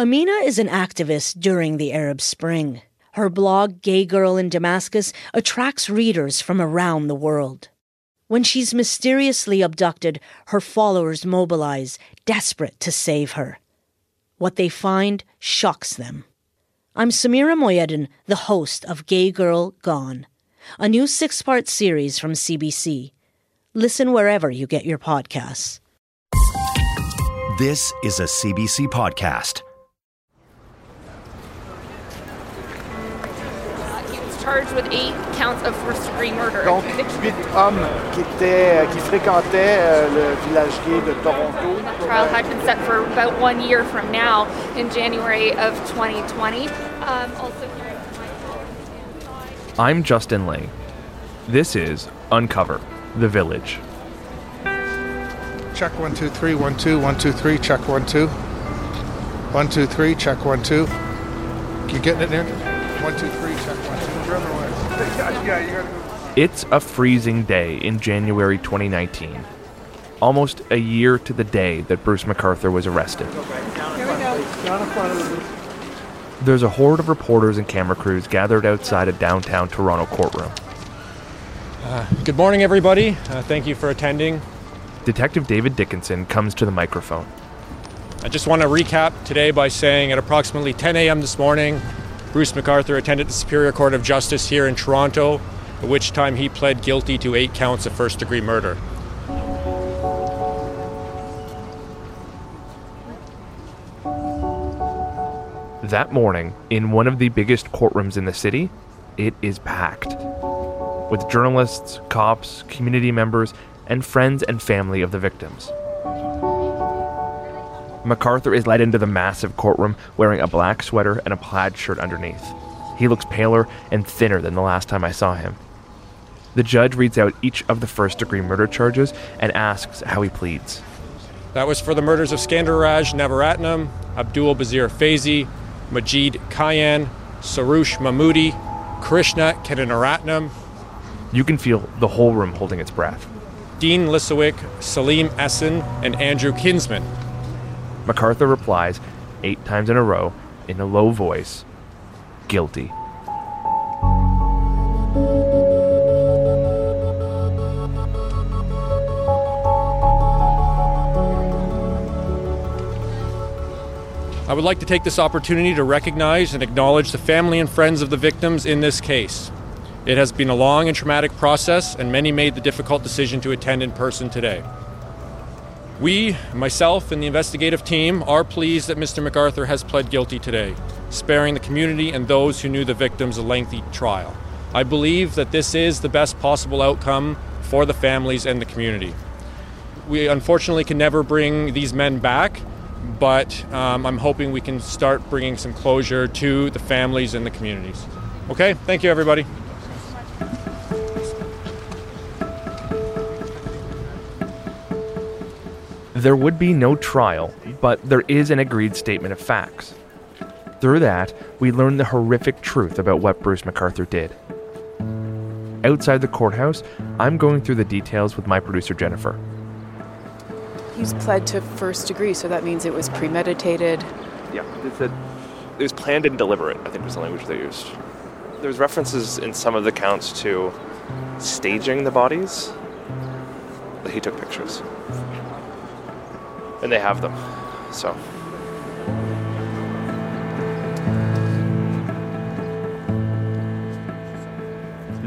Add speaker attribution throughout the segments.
Speaker 1: Amina is an activist during the Arab Spring. Her blog, Gay Girl in Damascus, attracts readers from around the world. When she's mysteriously abducted, her followers mobilize, desperate to save her. What they find shocks them. I'm Samira Mohyeddin, the host of Gay Girl Gone, a new six part series from CBC. Listen wherever you get your podcasts.
Speaker 2: This is a CBC podcast.
Speaker 3: Charged with eight counts of first degree murder.
Speaker 4: Donc, huit hommes qui, étaient, qui fréquentaient euh, le village gay de Toronto.
Speaker 3: The trial had been set for about one year from now in January of 2020. Um, also
Speaker 5: I'm Justin Ling. This is Uncover the Village.
Speaker 6: Check one, two, three, one, two, one, two, three, check one, two. One, two, three, check one, two. You getting it there? One, two, three, check one,
Speaker 5: It's a freezing day in January 2019. Almost a year to the day that Bruce McArthur was arrested. There's a horde of reporters and camera crews gathered outside a downtown Toronto courtroom.
Speaker 7: Good morning, everybody. Uh, thank you for attending.
Speaker 5: Detective David Dickinson comes to the microphone.
Speaker 7: I just want to recap today by saying at approximately 10 a.m. this morning, Bruce McArthur attended the Superior Court of Justice here in Toronto, at which time he pled guilty to eight counts of first degree murder.
Speaker 5: That morning, in one of the biggest courtrooms in the city, it is packed. With journalists, cops, community members, and friends and family of the victims. McArthur is led into the massive courtroom wearing a black sweater and a plaid shirt underneath. He looks paler and thinner than the last time I saw him. The judge reads out each of the first degree murder charges and asks how he pleads.
Speaker 7: That was for the murders of Skandaraj Navaratnam, Abdul Basir Faizi, Majeed Kayhan, Soroush Mahmudi, Krishna Kanagaratnam,
Speaker 5: You can feel the whole room holding its breath.
Speaker 7: Dean Lisowick, Selim Esen, and Andrew Kinsman.
Speaker 5: McArthur replies eight times in a row in a low voice guilty.
Speaker 7: I would like to take this opportunity to recognize and acknowledge the family and friends of the victims in this case. It has been a long and traumatic process, and many made the difficult decision to attend in person today. We, myself, and the investigative team are pleased that Mr. McArthur has pled guilty today, sparing the community and those who knew the victims a lengthy trial. I believe that this is the best possible outcome for the families and the community. We unfortunately can never bring these men back, but um, I'm hoping we can start bringing some closure to the families and the communities. Okay, thank you, everybody.
Speaker 5: There would be no trial, but there is an agreed statement of facts. Through that, we learn the horrific truth about what Bruce McArthur did. Outside the courthouse, I'm going through the details with my producer Jennifer.
Speaker 8: He's pled to first degree, so that means it was premeditated.
Speaker 9: Yeah, it said it was planned and deliberate. I think was the language they used. There's references in some of the counts to staging the bodies. That he took pictures, and they have them. So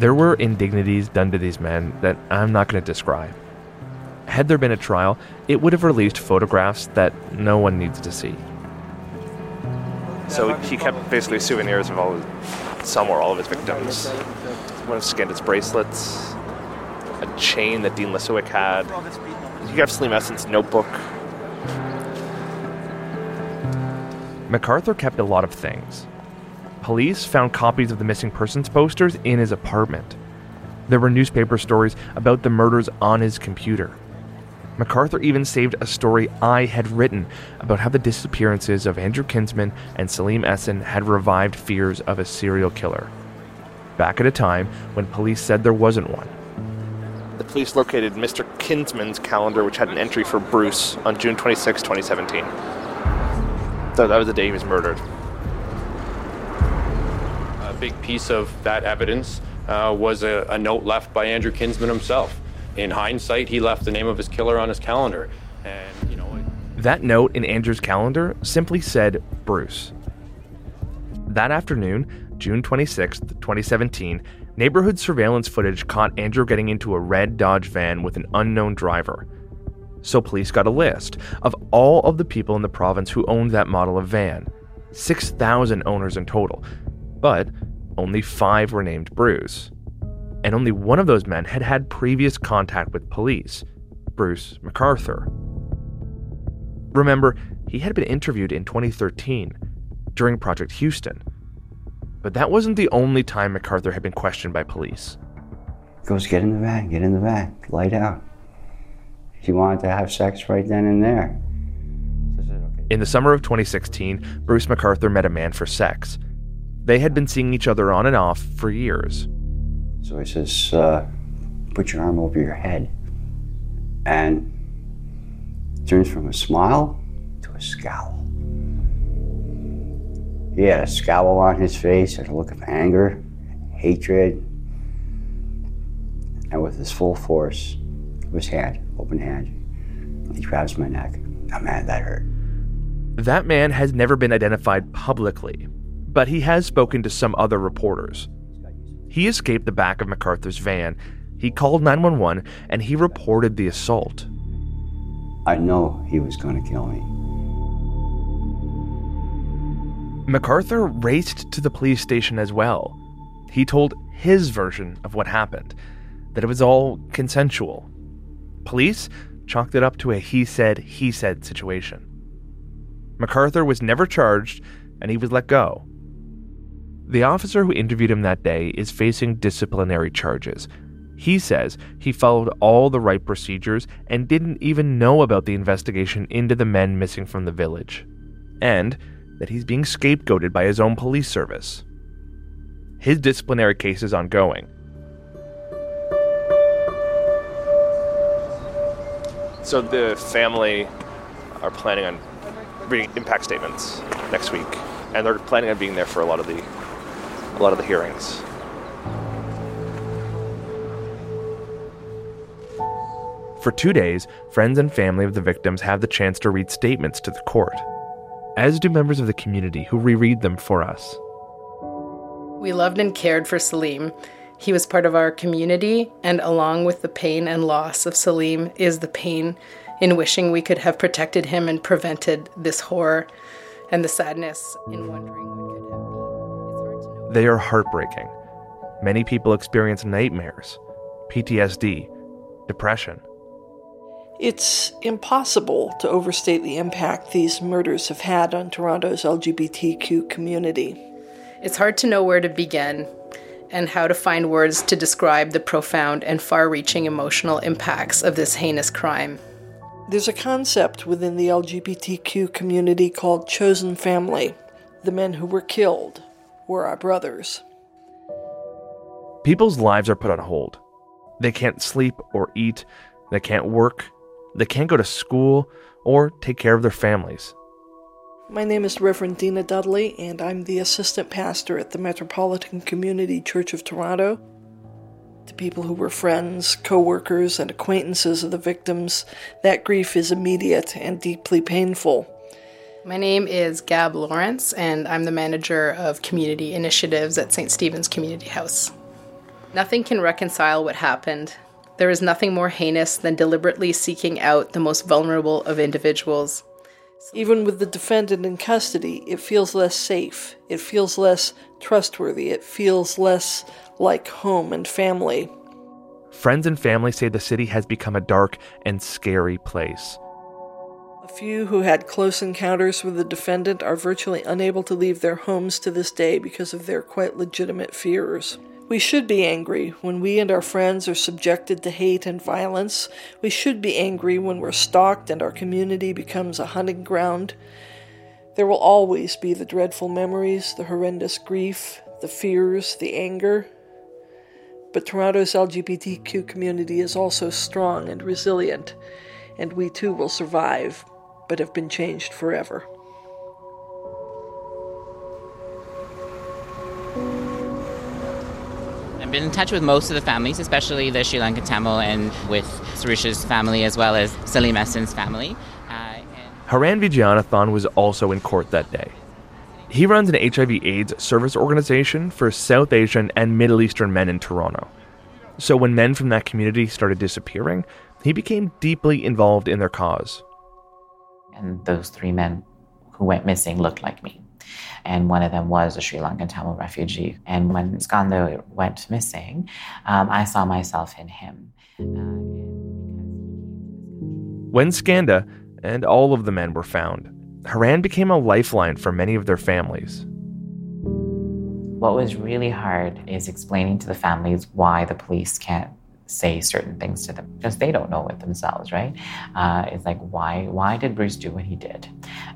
Speaker 5: There were indignities done to these men that I'm not going to describe. Had there been a trial, it would have released photographs that no one needs to see.
Speaker 9: So he kept basically souvenirs of all, some or all of his victims. One of Skandit's bracelets, a chain that Dean Lisowick had. He got Selim Esen's notebook.
Speaker 5: McArthur kept a lot of things. Police found copies of the missing persons posters in his apartment. There were newspaper stories about the murders on his computer. McArthur even saved a story I had written about how the disappearances of Andrew Kinsman and Selim Esen had revived fears of a serial killer. Back at a time when police said there wasn't one.
Speaker 9: The police located Mr. Kinsman's calendar, which had an entry for Bruce on June 26, 2017. That, that was the day he was murdered.
Speaker 7: A big piece of that evidence uh, was a, a note left by Andrew Kinsman himself. In hindsight, he left the name of his killer on his calendar. And, you know, it-
Speaker 5: That note in Andrew's calendar simply said Bruce. That afternoon, June 26, 2017, neighborhood surveillance footage caught Andrew getting into a red Dodge van with an unknown driver. So police got a list of all of the people in the province who owned that model of van 6,000 owners in total. But only five were named Bruce. And only one of those men had had previous contact with police Bruce McArthur. Remember, he had been interviewed in 2013 during Project Houston. But that wasn't the only time McArthur had been questioned by police.
Speaker 10: Goes, get in the van, get in the van, light out. He wanted to have sex right then and there. So I said, okay.
Speaker 5: In the summer of 2016, Bruce McArthur met a man for sex. They had been seeing each other on and off for years.
Speaker 10: So he says, uh, put your arm over your head. And turns from a smile to a scowl. He had a scowl on his face and a look of anger, hatred, and with his full force his hand, open hand, he grabs my neck. Oh man, that hurt.
Speaker 5: That man has never been identified publicly, but he has spoken to some other reporters. He escaped the back of McArthur's van. He called 911 and he reported the assault.
Speaker 10: I know he was going to kill me.
Speaker 5: McArthur raced to the police station as well. He told his version of what happened that it was all consensual. Police chalked it up to a he said, he said situation. McArthur was never charged and he was let go. The officer who interviewed him that day is facing disciplinary charges. He says he followed all the right procedures and didn't even know about the investigation into the men missing from the village. And that he's being scapegoated by his own police service. His disciplinary case is ongoing.
Speaker 9: So the family are planning on reading impact statements next week, and they're planning on being there for a lot of the a lot of the hearings.
Speaker 5: For two days, friends and family of the victims have the chance to read statements to the court, as do members of the community who reread them for us.
Speaker 11: We loved and cared for Selim. He was part of our community, and along with the pain and loss of Selim is the pain in wishing we could have protected him and prevented this horror and the sadness in wondering what could have been. It's hard to know.
Speaker 5: They are heartbreaking. Many people experience nightmares, PTSD, depression.
Speaker 12: It's impossible to overstate the impact these murders have had on Toronto's LGBTQ community.
Speaker 11: It's hard to know where to begin and how to find words to describe the profound and far reaching emotional impacts of this heinous crime.
Speaker 12: There's a concept within the LGBTQ community called chosen family. The men who were killed were our brothers.
Speaker 5: People's lives are put on hold. They can't sleep or eat, they can't work, they can't go to school or take care of their families.
Speaker 12: My name is Reverend Deana Dudley, and I'm the assistant pastor at the Metropolitan Community Church of Toronto. To people who were friends, co workers, and acquaintances of the victims, that grief is immediate and deeply painful.
Speaker 11: My name is Gab Lawrence, and I'm the manager of community initiatives at St. Stephen's Community House. Nothing can reconcile what happened. There is nothing more heinous than deliberately seeking out the most vulnerable of individuals.
Speaker 12: Even with the defendant in custody, it feels less safe. It feels less trustworthy. It feels less like home and family.
Speaker 5: Friends and family say the city has become a dark and scary place.
Speaker 12: A few who had close encounters with the defendant are virtually unable to leave their homes to this day because of their quite legitimate fears. We should be angry when we and our friends are subjected to hate and violence. We should be angry when we're stalked and our community becomes a hunting ground. There will always be the dreadful memories, the horrendous grief, the fears, the anger. But Toronto's LGBTQ community is also strong and resilient, and we too will survive, but have been changed forever.
Speaker 13: Been in touch with most of the families, especially the Sri Lankan Tamil and with Sarusha's family as well as Selim Esen's family. Uh,
Speaker 5: Haran Vijayanathan was also in court that day. He runs an HIV AIDS service organization for South Asian and Middle Eastern men in Toronto. So when men from that community started disappearing, he became deeply involved in their cause.
Speaker 14: And those three men who went missing looked like me. And one of them was a Sri Lankan Tamil refugee. And when Skanda went missing, um, I saw myself in him.
Speaker 5: When Skanda and all of the men were found, Haran became a lifeline for many of their families.
Speaker 14: What was really hard is explaining to the families why the police can't say certain things to them because they don't know it themselves, right? Uh, it's like why why did Bruce do what he did?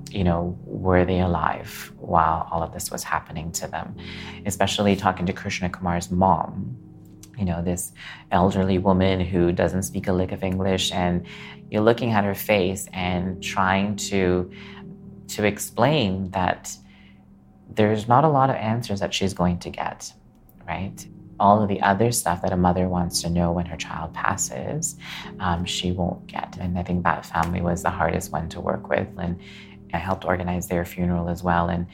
Speaker 14: You know, were they alive while all of this was happening to them? Especially talking to Krishna Kumar's mom, you know, this elderly woman who doesn't speak a lick of English, and you're looking at her face and trying to to explain that there's not a lot of answers that she's going to get, right? All of the other stuff that a mother wants to know when her child passes, um, she won't get. And I think that family was the hardest one to work with. And I helped organize their funeral as well. And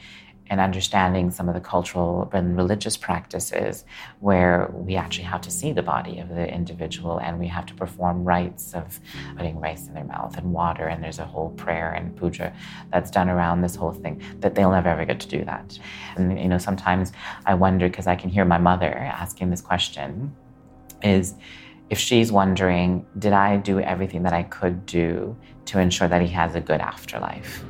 Speaker 14: and understanding some of the cultural and religious practices where we actually have to see the body of the individual and we have to perform rites of putting rice in their mouth and water and there's a whole prayer and puja that's done around this whole thing that they'll never ever get to do that. And you know sometimes i wonder because i can hear my mother asking this question is if she's wondering did i do everything that i could do to ensure that he has a good afterlife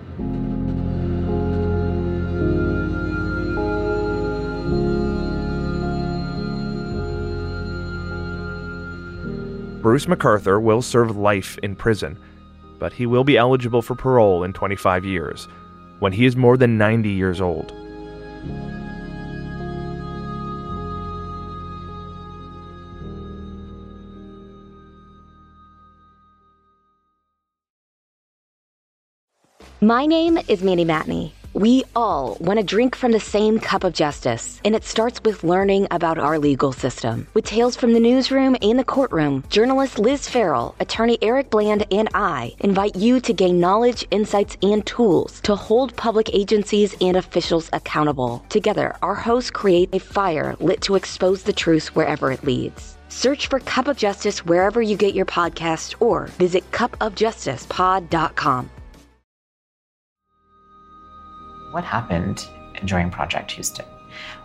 Speaker 5: Bruce McArthur will serve life in prison, but he will be eligible for parole in 25 years, when he is more than 90 years old.
Speaker 15: My name is Mandy Matney. We all want to drink from the same cup of justice, and it starts with learning about our legal system. With tales from the newsroom and the courtroom, journalist Liz Farrell, attorney Eric Bland, and I invite you to gain knowledge, insights, and tools to hold public agencies and officials accountable. Together, our hosts create a fire lit to expose the truth wherever it leads. Search for Cup of Justice wherever you get your podcasts or visit cupofjusticepod.com.
Speaker 14: what happened during Project Houston?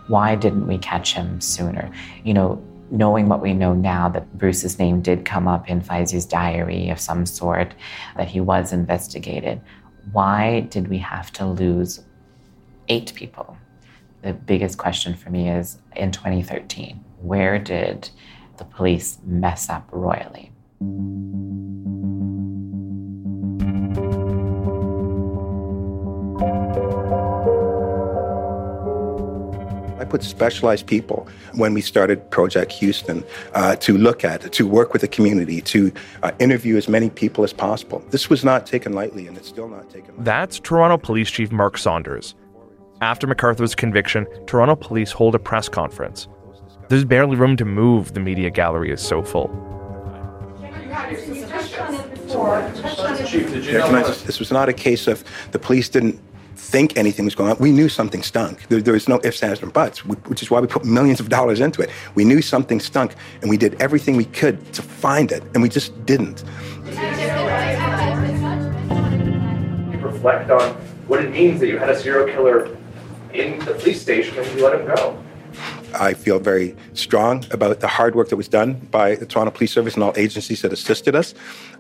Speaker 14: Why didn't we catch him sooner? You know, knowing what we know now that Bruce's name did come up in Faizi's diary of some sort, that he was investigated, why did we have to lose eight people? The biggest question for me is in 2013, where did the police mess up royally?
Speaker 16: Put specialized people when we started Project Houston uh, to look at, to work with the community, to uh, interview as many people as possible. This was not taken lightly, and it's still not taken lightly.
Speaker 5: That's Toronto Police Chief Mark Saunders. After McArthur's conviction, Toronto police hold a press conference. There's barely room to move, the media gallery is so full.
Speaker 16: this was not a case of the police didn't think anything was going on. We knew something stunk. There, there was no ifs, ands, or buts, which is why we put millions of dollars into it. We knew something stunk, and we did everything we could to find it, and we just didn't.
Speaker 5: Reflect on what it means that you had a serial killer in the police station and you let him go.
Speaker 16: I feel very strong about the hard work that was done by the Toronto Police Service and all agencies that assisted us.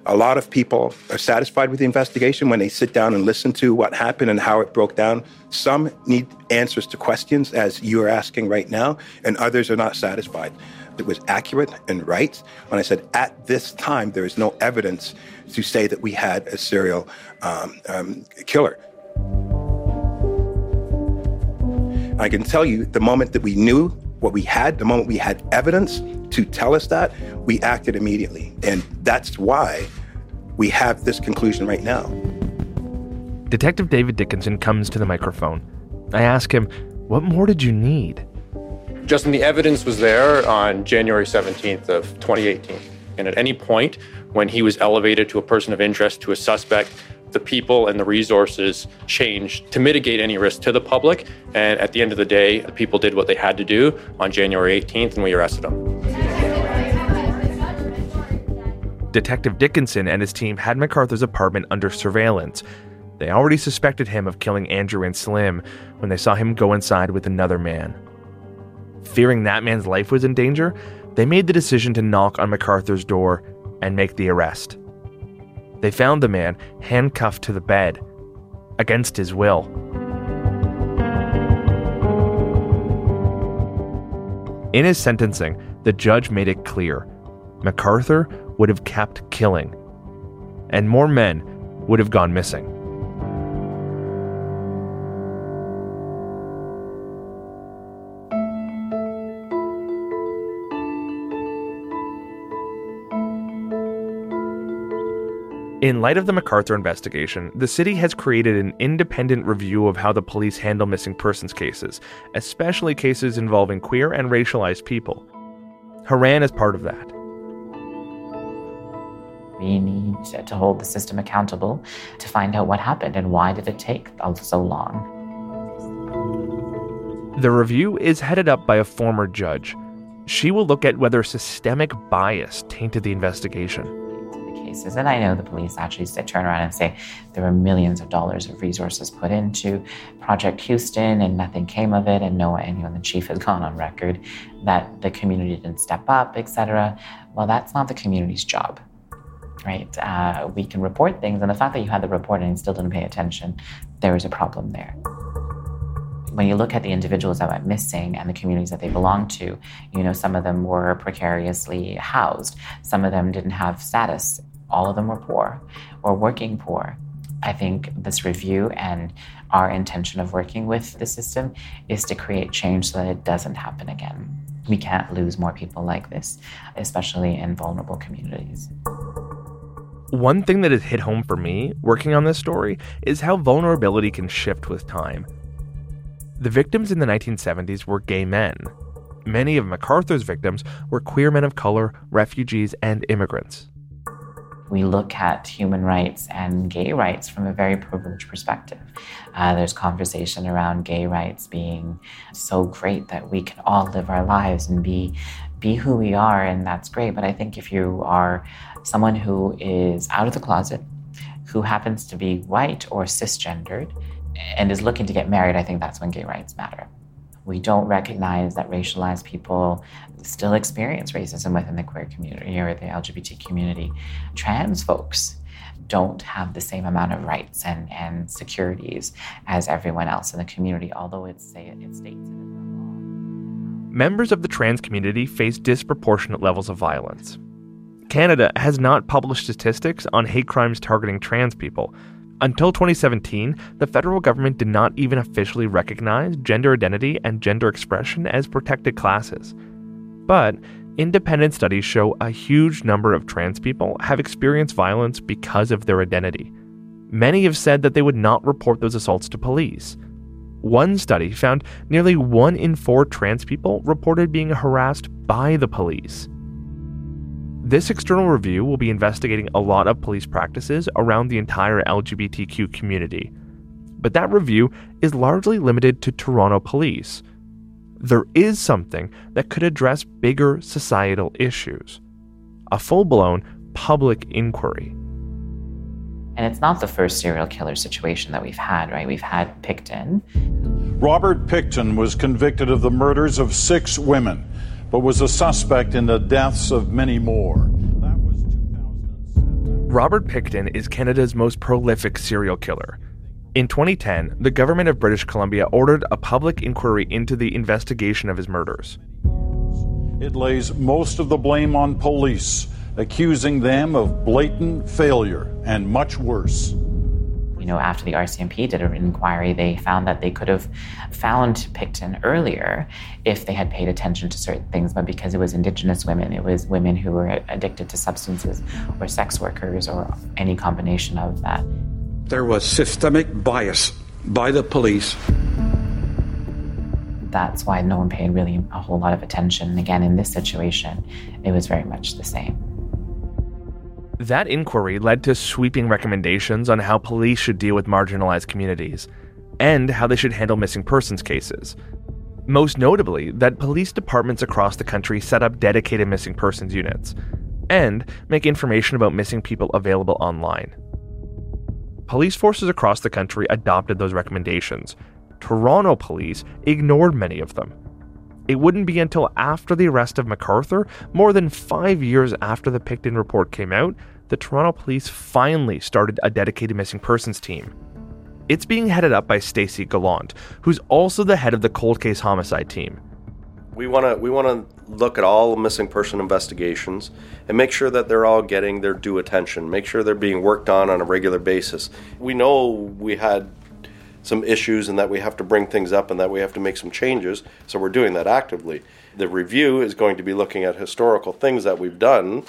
Speaker 16: A lot of people are satisfied with the investigation when they sit down and listen to what happened and how it broke down. Some need answers to questions, as you are asking right now, and others are not satisfied. It was accurate and right when I said at this time there is no evidence to say that we had a serial um, um, killer. I can tell you the moment that we knew what we had, the moment we had evidence to tell us that, we acted immediately. And that's why we have this conclusion right now.
Speaker 5: Detective David Dickinson comes to the microphone. I ask him, What more did you need?
Speaker 7: Justin, the evidence was there on January 17th of 2018. And at any point when he was elevated to a person of interest to a suspect, the people and the resources changed to mitigate any risk to the public. And at the end of the day, the people did what they had to do on January 18th and we arrested them.
Speaker 5: Detective Dickinson and his team had McArthur's apartment under surveillance. They already suspected him of killing Andrew and Selim when they saw him go inside with another man. Fearing that man's life was in danger, they made the decision to knock on McArthur's door and make the arrest. They found the man handcuffed to the bed, against his will. In his sentencing, the judge made it clear McArthur would have kept killing, and more men would have gone missing. In light of the McArthur investigation, the city has created an independent review of how the police handle missing persons cases, especially cases involving queer and racialized people. Haran is part of that.
Speaker 14: We need to hold the system accountable to find out what happened and why did it take so long.
Speaker 5: The review is headed up by a former judge. She will look at whether systemic bias tainted the investigation
Speaker 14: cases. And I know the police actually say, turn around and say there were millions of dollars of resources put into Project Houston and nothing came of it. And no, one, anyone, the chief has gone on record that the community didn't step up, etc. Well, that's not the community's job. Right? Uh, we can report things, and the fact that you had the report and still didn't pay attention, there is a problem there when you look at the individuals that went missing and the communities that they belonged to, you know, some of them were precariously housed. Some of them didn't have status all of them were poor or working poor. I think this review and our intention of working with the system is to create change so that it doesn't happen again. We can't lose more people like this, especially in vulnerable communities.
Speaker 5: One thing that has hit home for me working on this story is how vulnerability can shift with time. The victims in the 1970s were gay men. Many of McArthur's victims were queer men of color, refugees, and immigrants
Speaker 14: we look at human rights and gay rights from a very privileged perspective. Uh, there's conversation around gay rights being so great that we can all live our lives and be be who we are, and that's great. But I think if you are someone who is out of the closet, who happens to be white or cisgendered, and is looking to get married, I think that's when gay rights matter. We don't recognize that racialized people still experience racism within the queer community or the LGBT community. Trans folks don't have the same amount of rights and, and securities as everyone else in the community, although it's, it states it in the law.
Speaker 5: Members of the trans community face disproportionate levels of violence. Canada has not published statistics on hate crimes targeting trans people, until 2017, the federal government did not even officially recognize gender identity and gender expression as protected classes. But independent studies show a huge number of trans people have experienced violence because of their identity. Many have said that they would not report those assaults to police. One study found nearly one in four trans people reported being harassed by the police. This external review will be investigating a lot of police practices around the entire LGBTQ community. But that review is largely limited to Toronto police. There is something that could address bigger societal issues a full blown public inquiry.
Speaker 14: And it's not the first serial killer situation that we've had, right? We've had Pickton.
Speaker 17: Robert Pickton was convicted of the murders of six women but was a suspect in the deaths of many more.
Speaker 5: Robert Pickton is Canada's most prolific serial killer. In 2010, the government of British Columbia ordered a public inquiry into the investigation of his murders.
Speaker 17: It lays most of the blame on police, accusing them of blatant failure and much worse
Speaker 14: you know, after the RCMP did an inquiry, they found that they could have found Pickton earlier if they had paid attention to certain things. But because it was Indigenous women, it was women who were addicted to substances or sex workers or any combination of that.
Speaker 18: There was systemic bias by the police.
Speaker 14: that's why no one paid really a whole lot of attention. Again, in this situation, it was very much the same.
Speaker 5: That inquiry led to sweeping recommendations on how police should deal with marginalized communities and how they should handle missing persons cases. Most notably, that police departments across the country set up dedicated missing persons units and make information about missing people available online. Police forces across the country adopted those recommendations. Toronto police ignored many of them. It wouldn't be until after the arrest of McArthur, more than five years after the Pickton report came out, the Toronto police finally started a dedicated missing persons team. It's being headed up by Stacey Gallant, who's also the head of the cold case homicide team.
Speaker 18: We want to we want to look at all missing person investigations and make sure that they're all getting their due attention. Make sure they're being worked on on a regular basis. We know we had some issues and that we have to bring things up and that we have to make some changes, so we're doing that actively. The review is going to be looking at historical things that we've done.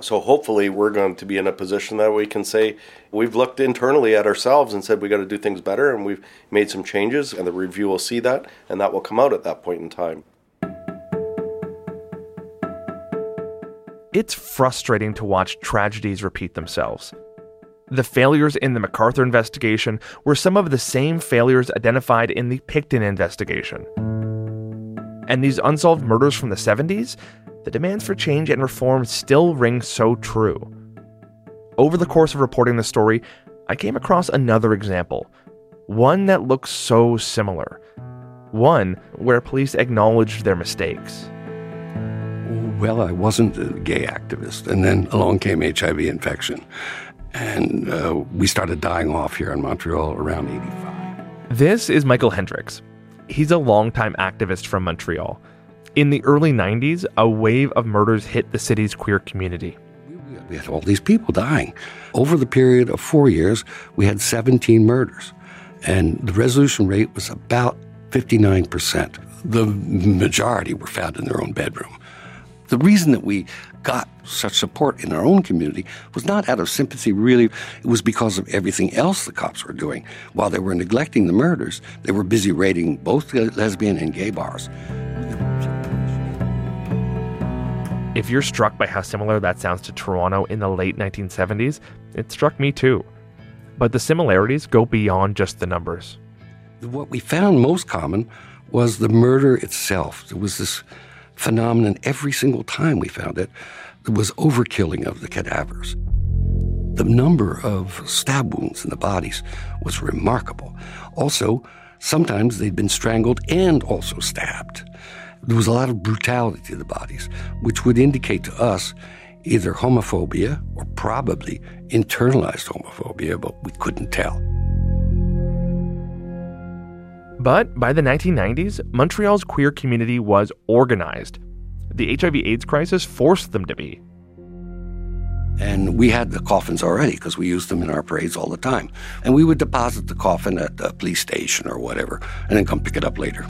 Speaker 18: So hopefully we're going to be in a position that we can say we've looked internally at ourselves and said we got to do things better and we've made some changes and the review will see that and that will come out at that point in time.
Speaker 5: It's frustrating to watch tragedies repeat themselves. The failures in the McArthur investigation were some of the same failures identified in the Pickton investigation. And these unsolved murders from the 70s, the demands for change and reform still ring so true. Over the course of reporting the story, I came across another example, one that looks so similar, one where police acknowledged their mistakes.
Speaker 19: Well, I wasn't a gay activist, and then along came HIV infection. And uh, we started dying off here in Montreal around 85.
Speaker 5: This is Michael Hendricks. He's a longtime activist from Montreal. In the early 90s, a wave of murders hit the city's queer community.
Speaker 19: We had all these people dying. Over the period of four years, we had 17 murders, and the resolution rate was about 59%. The majority were found in their own bedroom. The reason that we got such support in our own community was not out of sympathy, really. It was because of everything else the cops were doing. While they were neglecting the murders, they were busy raiding both lesbian and gay bars.
Speaker 5: If you're struck by how similar that sounds to Toronto in the late 1970s, it struck me too. But the similarities go beyond just the numbers.
Speaker 19: What we found most common was the murder itself. There was this phenomenon every single time we found it. Was overkilling of the cadavers. The number of stab wounds in the bodies was remarkable. Also, sometimes they'd been strangled and also stabbed. There was a lot of brutality to the bodies, which would indicate to us either homophobia or probably internalized homophobia, but we couldn't tell.
Speaker 5: But by the 1990s, Montreal's queer community was organized. The HIV AIDS crisis forced them to be.
Speaker 19: And we had the coffins already because we used them in our parades all the time. And we would deposit the coffin at the police station or whatever and then come pick it up later.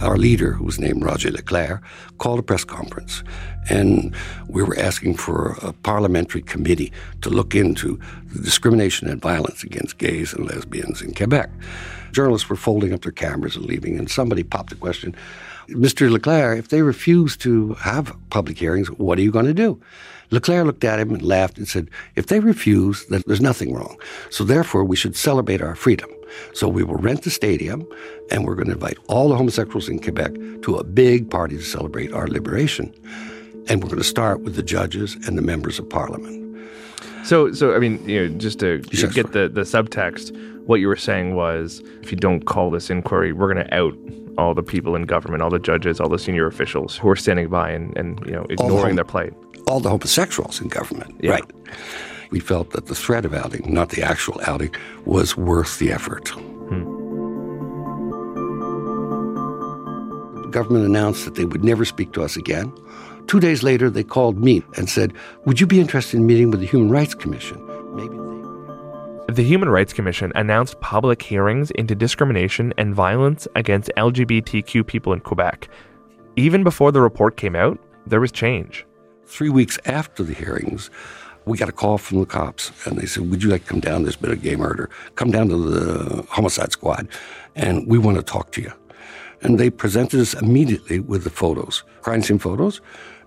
Speaker 19: Our leader, who was named Roger Leclerc, called a press conference, and we were asking for a parliamentary committee to look into the discrimination and violence against gays and lesbians in Quebec. Journalists were folding up their cameras and leaving, and somebody popped the question Mr. Leclerc, if they refuse to have public hearings, what are you going to do? Leclerc looked at him and laughed and said, If they refuse, then there's nothing wrong. So therefore, we should celebrate our freedom. So we will rent the stadium and we're going to invite all the homosexuals in Quebec to a big party to celebrate our liberation. And we're going to start with the judges and the members of parliament.
Speaker 5: So, so I mean, you know, just to yes, get the, the subtext, what you were saying was if you don't call this inquiry, we're going to out all the people in government, all the judges, all the senior officials who are standing by and, and you know, ignoring the their plight.
Speaker 19: All the homosexuals in government, yeah. right. We felt that the threat of outing, not the actual outing, was worth the effort. Hmm. The government announced that they would never speak to us again. Two days later, they called me and said, Would you be interested in meeting with the Human Rights Commission? Maybe
Speaker 5: the Human Rights Commission announced public hearings into discrimination and violence against LGBTQ people in Quebec. Even before the report came out, there was change.
Speaker 19: Three weeks after the hearings, we got a call from the cops and they said, Would you like to come down? There's been a gay murder. Come down to the homicide squad and we want to talk to you. And they presented us immediately with the photos, crime scene photos,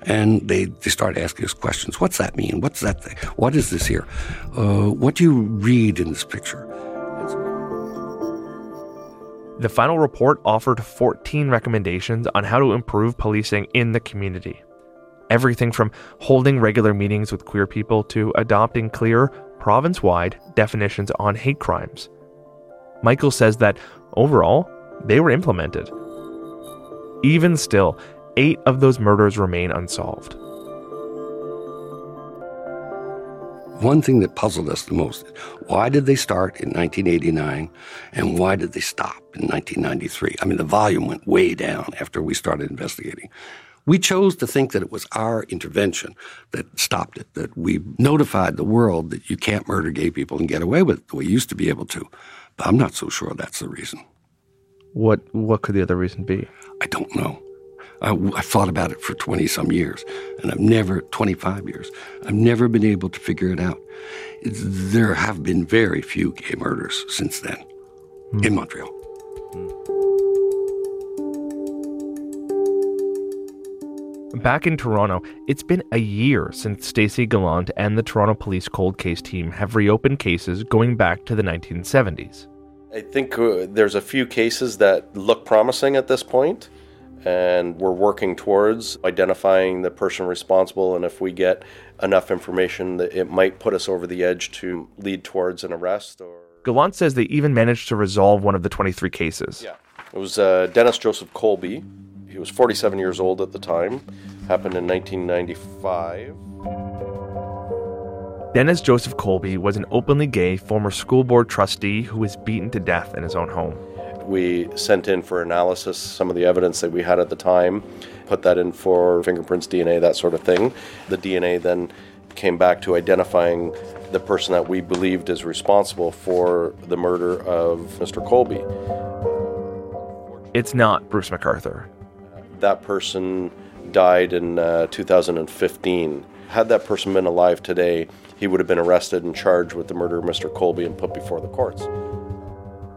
Speaker 19: and they, they started asking us questions. What's that mean? What's that thing? What is this here? Uh, what do you read in this picture?
Speaker 5: The final report offered 14 recommendations on how to improve policing in the community. Everything from holding regular meetings with queer people to adopting clear, province wide definitions on hate crimes. Michael says that overall, they were implemented. Even still, eight of those murders remain unsolved.
Speaker 19: One thing that puzzled us the most why did they start in 1989 and why did they stop in 1993? I mean, the volume went way down after we started investigating. We chose to think that it was our intervention that stopped it, that we notified the world that you can't murder gay people and get away with it the way you used to be able to. But I'm not so sure that's the reason.
Speaker 5: What what could the other reason be?
Speaker 19: I don't know. I, have thought about it for 20 some years, and I've never, 25 years, I've never been able to figure it out. It's, there have been very few gay murders since then mm. in Montreal.
Speaker 5: Back in Toronto, it's been a year since Stacey Gallant and the Toronto Police Cold Case team have reopened cases going back to the 1970s.
Speaker 18: I think uh, there's a few cases that look promising at this point, and we're working towards identifying the person responsible. And if we get enough information, that it might put us over the edge to lead towards an arrest. Or
Speaker 5: Gallant says they even managed to resolve one of the 23 cases.
Speaker 18: Yeah, it was uh, Dennis Joseph Colby. He was 47 years old at the time. Happened in 1995.
Speaker 5: Dennis Joseph Colby was an openly gay former school board trustee who was beaten to death in his own home.
Speaker 18: We sent in for analysis some of the evidence that we had at the time, put that in for fingerprints, DNA, that sort of thing. The DNA then came back to identifying the person that we believed is responsible for the murder of Mr. Colby.
Speaker 5: It's not Bruce McArthur
Speaker 18: that person died in uh, 2015. Had that person been alive today, he would have been arrested and charged with the murder of Mr. Colby and put before the courts.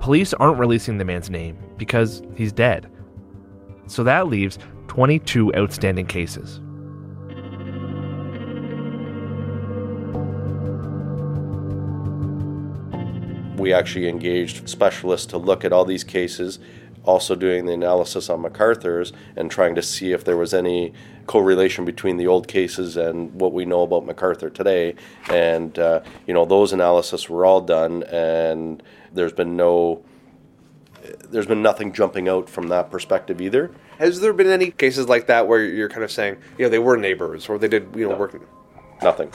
Speaker 5: Police aren't releasing the man's name because he's dead. So that leaves 22 outstanding cases.
Speaker 18: We actually engaged specialists to look at all these cases also doing the analysis on McArthur's and trying to see if there was any correlation between the old cases and what we know about MacArthur today. And, uh, you know, those analyses were all done, and there's been no. There's been nothing jumping out from that perspective either.
Speaker 20: Has there been any cases like that where you're kind of saying, you know, they were neighbors or they did, you know,
Speaker 18: no.
Speaker 20: work?
Speaker 18: Nothing.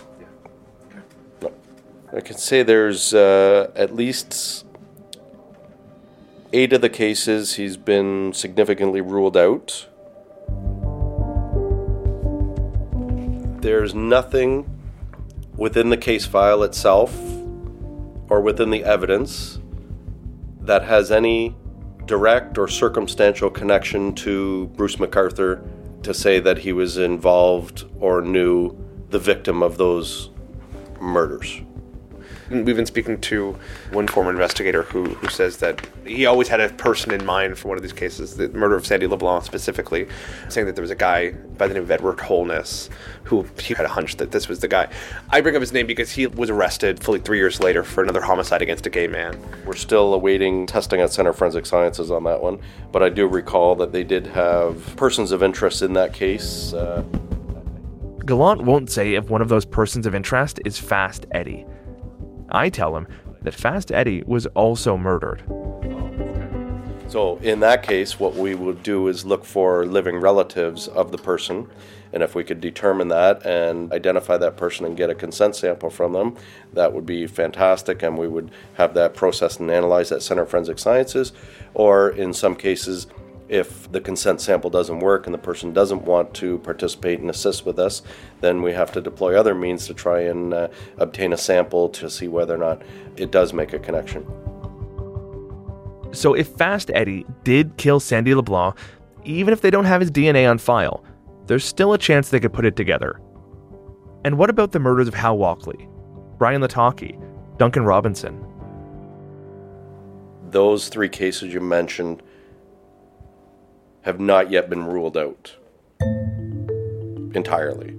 Speaker 18: No. I can say there's uh, at least eight of the cases, he's been significantly ruled out. There's nothing within the case file itself or within the evidence that has any direct or circumstantial connection to Bruce McArthur to say that he was involved or knew the victim of those murders
Speaker 20: we've been speaking to one former investigator who, who says that he always had a person in mind for one of these cases, the murder of Sandy LeBlanc specifically, saying that there was a guy by the name of Edward Holness who he had a hunch that this was the guy. I bring up his name because he was arrested fully three years later for another homicide against a gay man.
Speaker 18: We're still awaiting testing at Center Forensic Sciences on that one, but I do recall that they did have persons of interest in that case. Uh,
Speaker 5: Gallant won't say if one of those persons of interest is Fast Eddie. I tell him that Fast Eddie was also murdered.
Speaker 18: So, in that case, what we would do is look for living relatives of the person. And if we could determine that and identify that person and get a consent sample from them, that would be fantastic. And we would have that processed and analyzed at Center of Forensic Sciences. Or in some cases, if the consent sample doesn't work and the person doesn't want to participate and assist with us, then we have to deploy other means to try and uh, obtain a sample to see whether or not it does make a connection.
Speaker 5: So, if Fast Eddie did kill Sandy LeBlanc, even if they don't have his DNA on file, there's still a chance they could put it together. And what about the murders of Hal Walkley, Brian Latocki, Duncan Robinson?
Speaker 18: Those three cases you mentioned have not yet been ruled out entirely.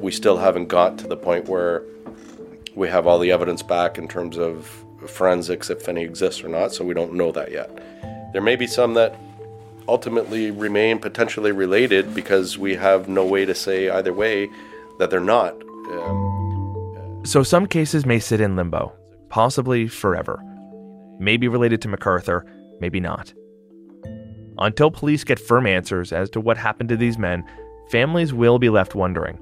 Speaker 18: We still haven't got to the point where we have all the evidence back in terms of forensics, if any exists or not, so we don't know that yet. There may be some that ultimately remain potentially related because we have no way to say either way that they're not. Um,
Speaker 5: so some cases may sit in limbo, possibly forever. Maybe related to McArthur, maybe not. Until police get firm answers as to what happened to these men, families will be left wondering.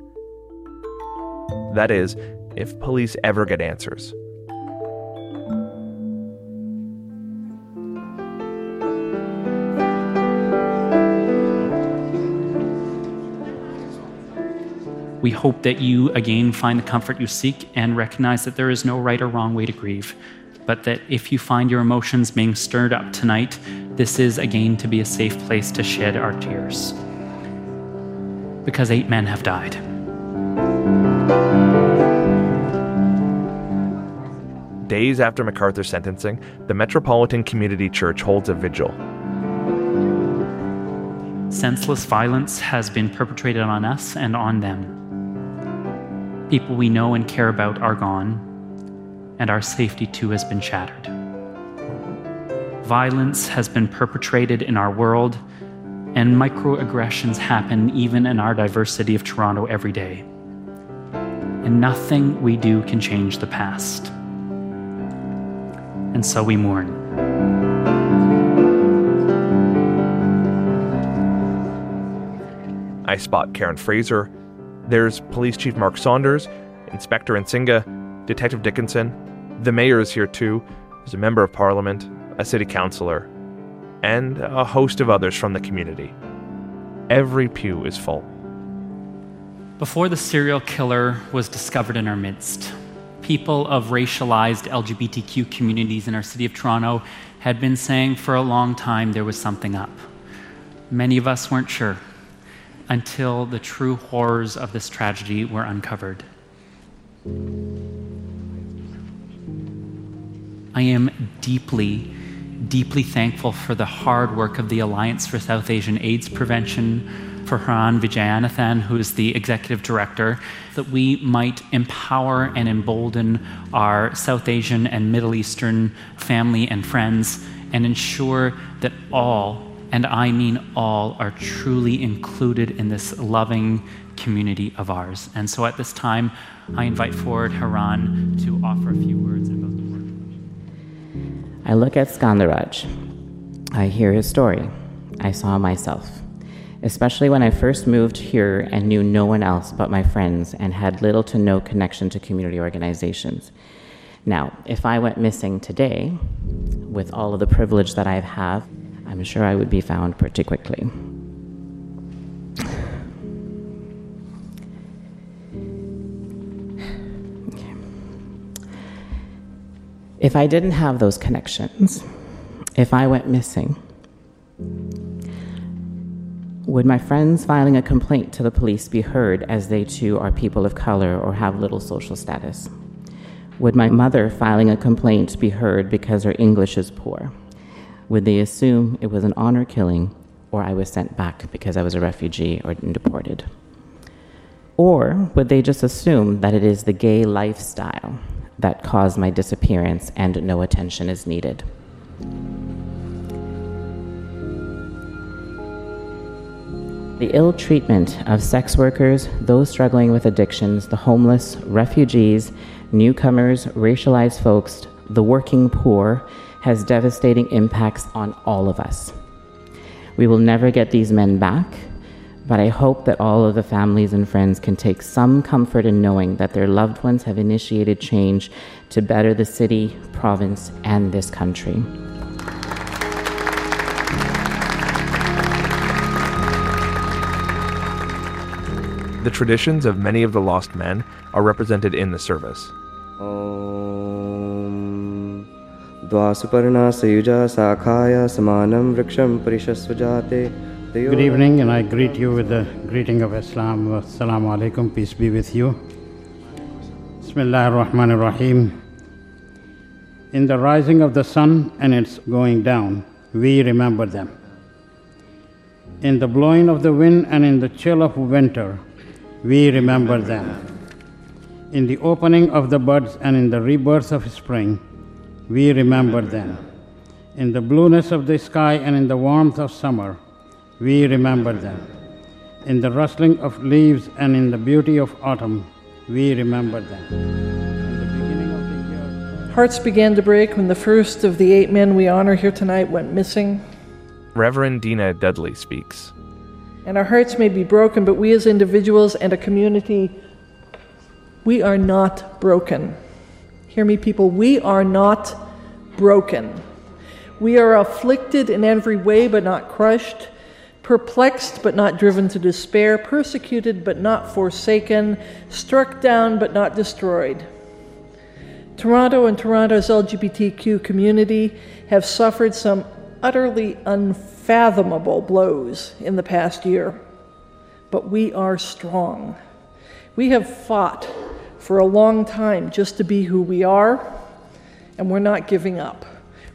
Speaker 5: That is, if police ever get answers.
Speaker 21: We hope that you again find the comfort you seek and recognize that there is no right or wrong way to grieve, but that if you find your emotions being stirred up tonight, this is again to be a safe place to shed our tears. Because eight men have died.
Speaker 5: Days after McArthur's sentencing, the Metropolitan Community Church holds a vigil.
Speaker 21: Senseless violence has been perpetrated on us and on them. People we know and care about are gone, and our safety too has been shattered. Violence has been perpetrated in our world, and microaggressions happen even in our diversity of Toronto every day. And nothing we do can change the past and so we mourn.
Speaker 5: I spot Karen Fraser. There's Police Chief Mark Saunders, Inspector Idsinga, Detective Dickinson. The mayor is here too. There's a member of parliament, a city councillor, and a host of others from the community. Every pew is full.
Speaker 21: Before the serial killer was discovered in our midst, people of racialized LGBTQ communities in our city of Toronto had been saying for a long time there was something up. Many of us weren't sure until the true horrors of this tragedy were uncovered. I am deeply, deeply thankful for the hard work of the Alliance for South Asian AIDS Prevention, for Haran Vijayanathan, who is the executive director, that we might empower and embolden our South Asian and Middle Eastern family and friends and ensure that all, and I mean all, are truly included in this loving community of ours. And so at this time, I invite forward Haran to offer a few words.
Speaker 13: I look at Skandaraj. I hear his story. I saw myself especially when I first moved here and knew no one else but my friends and had little to no connection to community organizations. Now, if I went missing today, with all of the privilege that I have, I'm sure I would be found pretty quickly. If I didn't have those connections, if I went missing, would my friends filing a complaint to the police be heard as they too are people of color or have little social status? Would my mother filing a complaint be heard because her English is poor? Would they assume it was an honor killing or I was sent back because I was a refugee or deported? Or would they just assume that it is the gay lifestyle that caused my disappearance and no attention is needed? The ill treatment of sex workers, those struggling with addictions, the homeless, refugees, newcomers, racialized folks, the working poor has devastating impacts on all of us. We will never get these men back, but I hope that all of the families and friends can take some comfort in knowing that their loved ones have initiated change to better the city, province, and this country.
Speaker 5: The traditions of many of the lost men are represented in the service.
Speaker 22: द्वासुपर्णा सयुजा साखाय समानं वृक्षं परिशस्वजाते
Speaker 23: Good evening, and I greet you with the greeting of Islam. Assalamu alaikum, peace be with you. Bismillah ar-Rahman ar-Rahim. In the rising of the sun and its going down, we remember them. In the blowing of the wind and in the chill of winter, we remember them. In the opening of the buds and in the rebirth of spring, we remember them. In the blueness of the sky and in the warmth of summer, we remember them. In the rustling of leaves and in the beauty of autumn, we remember them.
Speaker 12: Hearts began to break when the first of the eight men we honor here tonight went missing.
Speaker 5: Reverend Deana Dudley speaks.
Speaker 12: And our hearts may be broken, but we as individuals and a community, we are not broken. Hear me, people, we are not broken. We are afflicted in every way, but not crushed perplexed but not driven to despair, persecuted but not forsaken, struck down but not destroyed. Toronto and Toronto's LGBTQ community have suffered some utterly unfathomable blows in the past year, but we are strong. We have fought for a long time just to be who we are, and we're not giving up.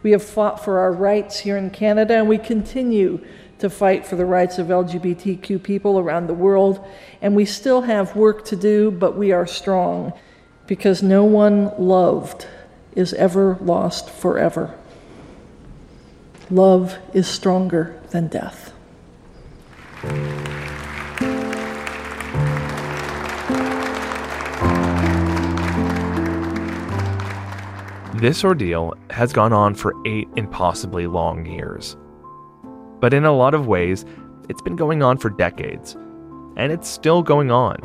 Speaker 12: We have fought for our rights here in Canada, and we continue to fight for the rights of LGBTQ people around the world. And we still have work to do, but we are strong because no one loved is ever lost forever. Love is stronger than death.
Speaker 5: This ordeal has gone on for eight impossibly long years. But in a lot of ways, it's been going on for decades, and it's still going on.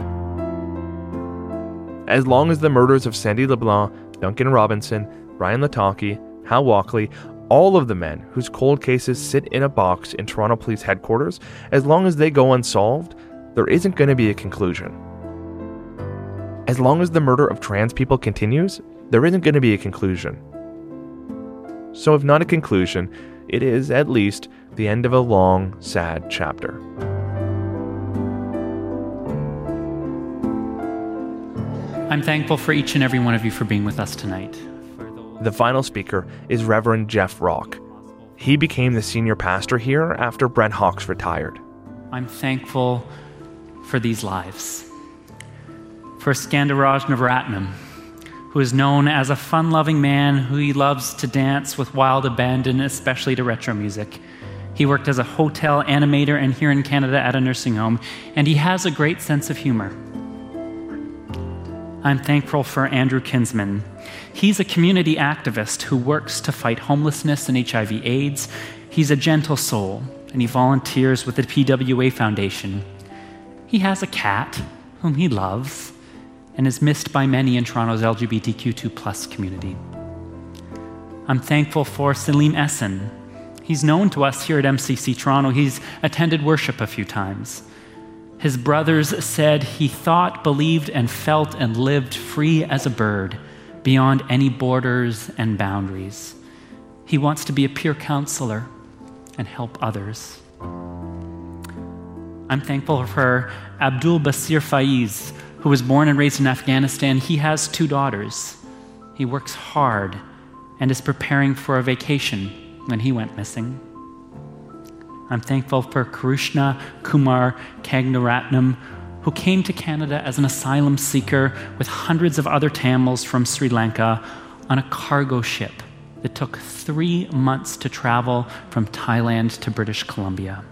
Speaker 5: As long as the murders of Sandy LeBlanc, Duncan Robinson, Ryan Latocki, Hal Walkley, all of the men whose cold cases sit in a box in Toronto Police Headquarters, as long as they go unsolved, there isn't going to be a conclusion. As long as the murder of trans people continues, there isn't going to be a conclusion. So, if not a conclusion, it is, at least, the end of a long, sad chapter.
Speaker 21: I'm thankful for each and every one of you for being with us tonight.
Speaker 5: The final speaker is Reverend Jeff Rock. He became the senior pastor here after Brent Hawkes retired.
Speaker 21: I'm thankful for these lives. For Skandaraj Navaratnam, who is known as a fun loving man who he loves to dance with wild abandon, especially to retro music. He worked as a hotel animator and here in Canada at a nursing home, and he has a great sense of humor. I'm thankful for Andrew Kinsman. He's a community activist who works to fight homelessness and HIV/AIDS. He's a gentle soul, and he volunteers with the PWA Foundation. He has a cat whom he loves and is missed by many in Toronto's LGBTQ2 community. I'm thankful for Selim Esen. He's known to us here at MCC Toronto. He's attended worship a few times. His brothers said he thought, believed, and felt and lived free as a bird, beyond any borders and boundaries. He wants to be a peer counselor and help others. I'm thankful for Abdul Basir Faizi, who was born and raised in Afghanistan. He has two daughters. He works hard and is preparing for a vacation when he went missing. I'm thankful for Kirushna Kumar Kanagaratnam, who came to Canada as an asylum seeker with hundreds of other Tamils from Sri Lanka on a cargo ship that took three months to travel from Thailand to British Columbia.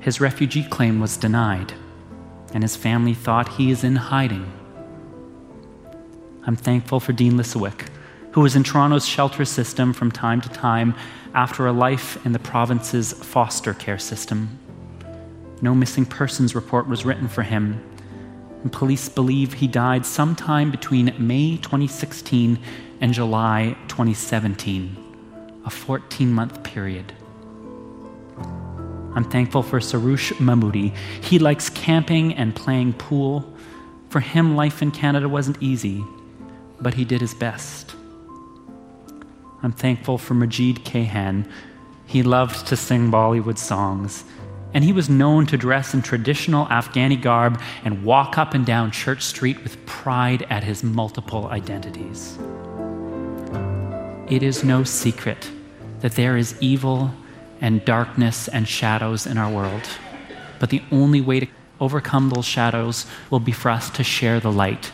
Speaker 21: His refugee claim was denied, and his family thought he is in hiding. I'm thankful for Dean Lisowick, who was in Toronto's shelter system from time to time after a life in the province's foster care system. No missing persons report was written for him, and police believe he died sometime between May 2016 and July 2017, a 14 month period. I'm thankful for Soroush Mahmudi. He likes camping and playing pool. For him, life in Canada wasn't easy, but he did his best. I'm thankful for Majeed Kayhan. He loved to sing Bollywood songs, and he was known to dress in traditional Afghani garb and walk up and down Church Street with pride at his multiple identities. It is no secret that there is evil and darkness and shadows in our world, but the only way to overcome those shadows will be for us to share the light,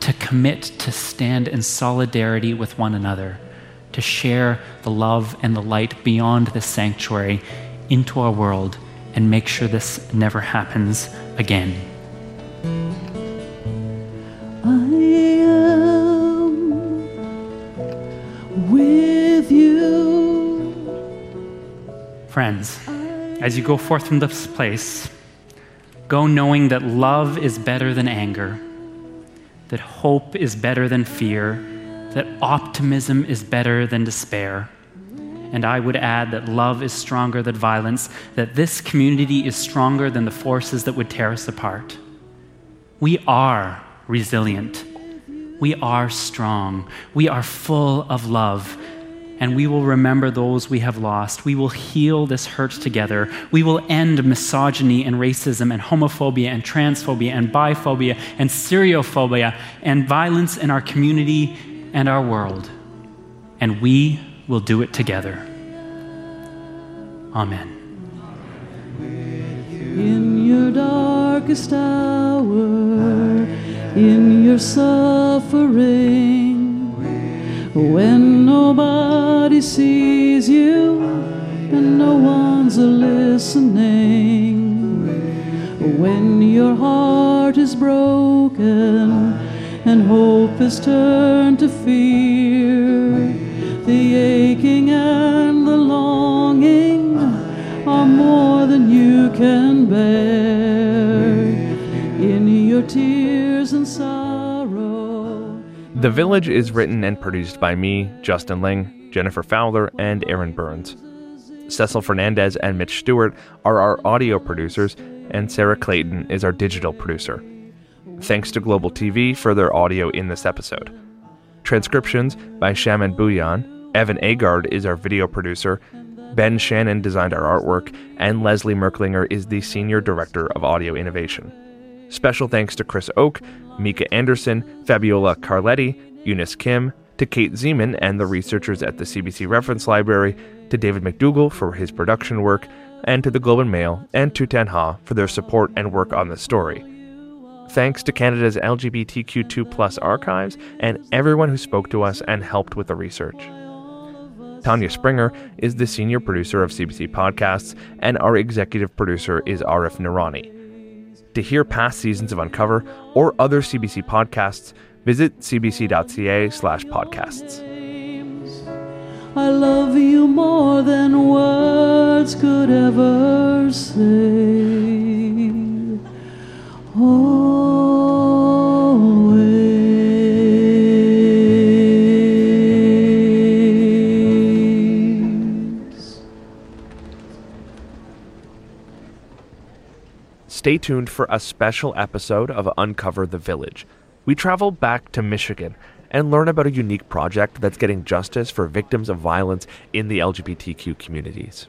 Speaker 21: to commit to stand in solidarity with one another, to share the love and the light beyond this sanctuary into our world and make sure this never happens again.
Speaker 24: I am with you.
Speaker 21: Friends, as you go forth from this place, go knowing that love is better than anger, that hope is better than fear, that optimism is better than despair. And I would add that love is stronger than violence, that this community is stronger than the forces that would tear us apart. We are resilient. We are strong. We are full of love. And we will remember those we have lost. We will heal this hurt together. We will end misogyny and racism and homophobia and transphobia and biphobia and stereophobia and violence in our community and our world. And we will do it together. Amen.
Speaker 24: In your darkest hour, in your suffering, when nobody sees you and no one's listening, when your heart is broken and hope is turned to fear, the aching and the longing are more than you can bear. In your tears and sorrow,
Speaker 5: The Village is written and produced by me, Justin Ling, Jennifer Fowler, and Aaron Burns. Cecil Fernandez and Mitch Stewart are our audio producers, and Sarah Clayton is our digital producer. Thanks to Global TV for their audio in this episode. Transcriptions by Shaman Bouyan. Evan Agard is our video producer. Ben Shannon designed our artwork, and Leslie Merklinger is the Senior Director of Audio Innovation. Special thanks to Chris Oke, Mika Anderson, Fabiola Carletti, Eunice Kim, to Kate Zeman and the researchers at the CBC Reference Library, to David McDougall for his production work, and to the Globe and Mail and Tu Thanh Ha for their support and work on the story. Thanks to Canada's LGBTQ2 archives and everyone who spoke to us and helped with the research. Tanya Springer is the senior producer of CBC Podcasts, and our executive producer is Arif Noorani. To hear past seasons of Uncover or other CBC podcasts, visit cbc.ca slash podcasts.
Speaker 24: I love you more than words could ever say.
Speaker 5: Stay tuned for a special episode of Uncover the Village. We travel back to Michigan and learn about a unique project that's getting justice for victims of violence in the LGBTQ communities.